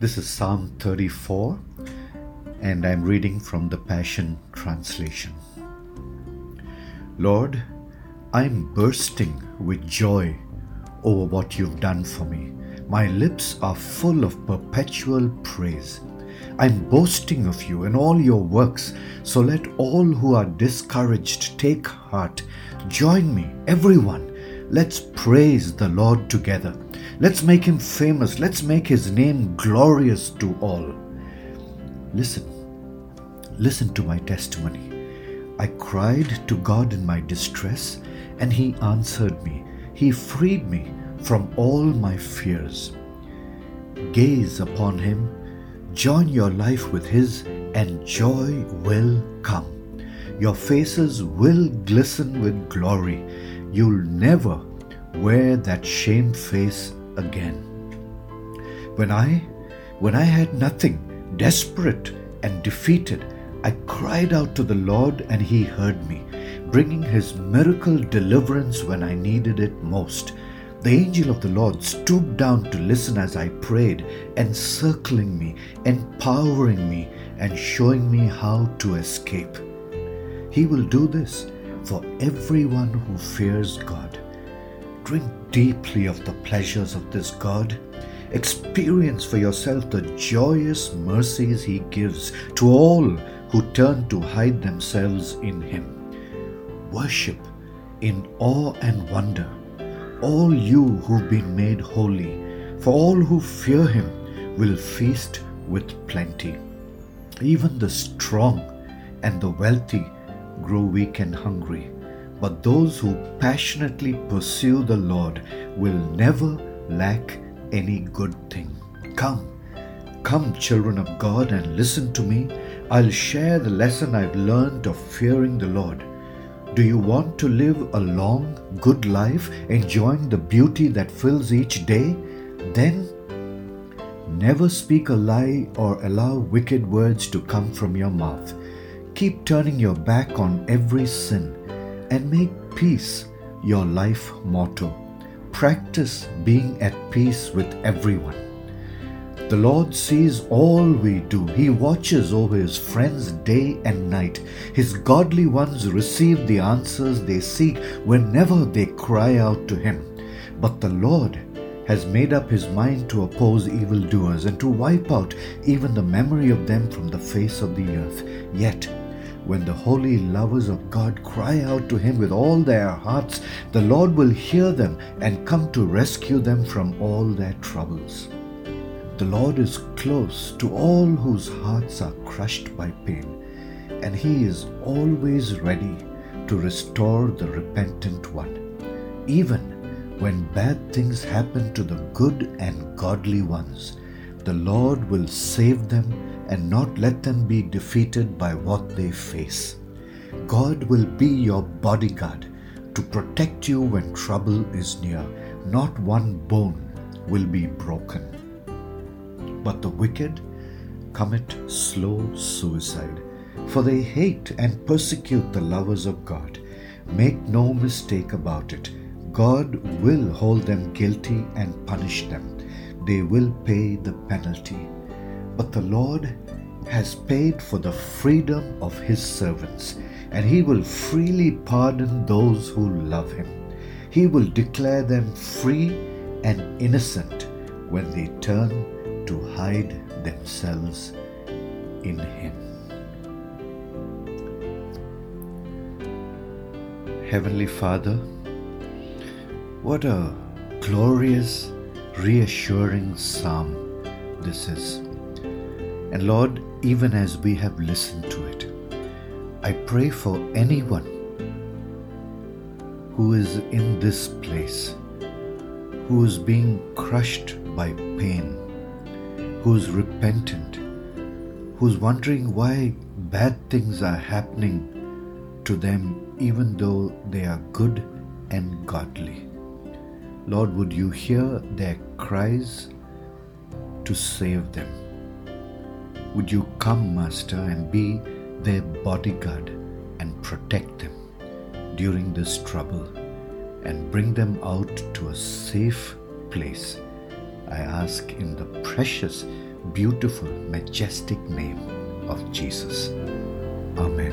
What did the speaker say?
This is Psalm 34, and I'm reading from the Passion Translation. Lord, I'm bursting with joy over what you've done for me. My lips are full of perpetual praise. I'm boasting of you and all your works, so let all who are discouraged take heart. Join me, everyone. Let's praise the Lord together. Let's make him famous. Let's make his name glorious to all. Listen, listen to my testimony. I cried to God in my distress, and he answered me. He freed me from all my fears. Gaze upon him, join your life with his, and joy will come. Your faces will glisten with glory. You'll never wear that shame face again. When I when I had nothing, desperate and defeated, I cried out to the Lord and he heard me, bringing his miracle deliverance when I needed it most. The angel of the Lord stooped down to listen as I prayed, encircling me, empowering me, and showing me how to escape. He will do this for everyone who fears God. Drink deeply of the pleasures of this God. Experience for yourself the joyous mercies He gives to all who turn to hide themselves in Him. Worship in awe and wonder, all you who've been made holy, for all who fear Him will feast with plenty. Even the strong and the wealthy grow weak and hungry but those who passionately pursue the Lord will never lack any good thing. Come, come, children of God, and listen to me. I'll share the lesson I've learned of fearing the Lord. Do you want to live a long, good life, enjoying the beauty that fills each day? Then never speak a lie or allow wicked words to come from your mouth. Keep turning your back on every sin and make peace your life motto. Practice being at peace with everyone. The Lord sees all we do. He watches over His friends day and night. His godly ones receive the answers they seek whenever they cry out to Him. But the Lord has made up His mind to oppose evildoers and to wipe out even the memory of them from the face of the earth. Yet, when the holy lovers of God cry out to Him with all their hearts, the Lord will hear them and come to rescue them from all their troubles. The Lord is close to all whose hearts are crushed by pain, and He is always ready to restore the repentant one. Even when bad things happen to the good and godly ones, the Lord will save them and not let them be defeated by what they face. God will be your bodyguard to protect you when trouble is near. Not one bone will be broken. But the wicked commit slow suicide, for they hate and persecute the lovers of God. Make no mistake about it. God will hold them guilty and punish them. They will pay the penalty. But the Lord has paid for the freedom of his servants, and he will freely pardon those who love him. He will declare them free and innocent when they turn to hide themselves in him. Heavenly Father, what a glorious, reassuring psalm this is. And Lord, even as we have listened to it, I pray for anyone who is in this place, who is being crushed by pain, who's repentant, who's wondering why bad things are happening to them even though they are good and godly. Lord, would you hear their cries to save them? Would you come, Master, and be their bodyguard and protect them during this trouble and bring them out to a safe place? I ask in the precious, beautiful, majestic name of Jesus. Amen.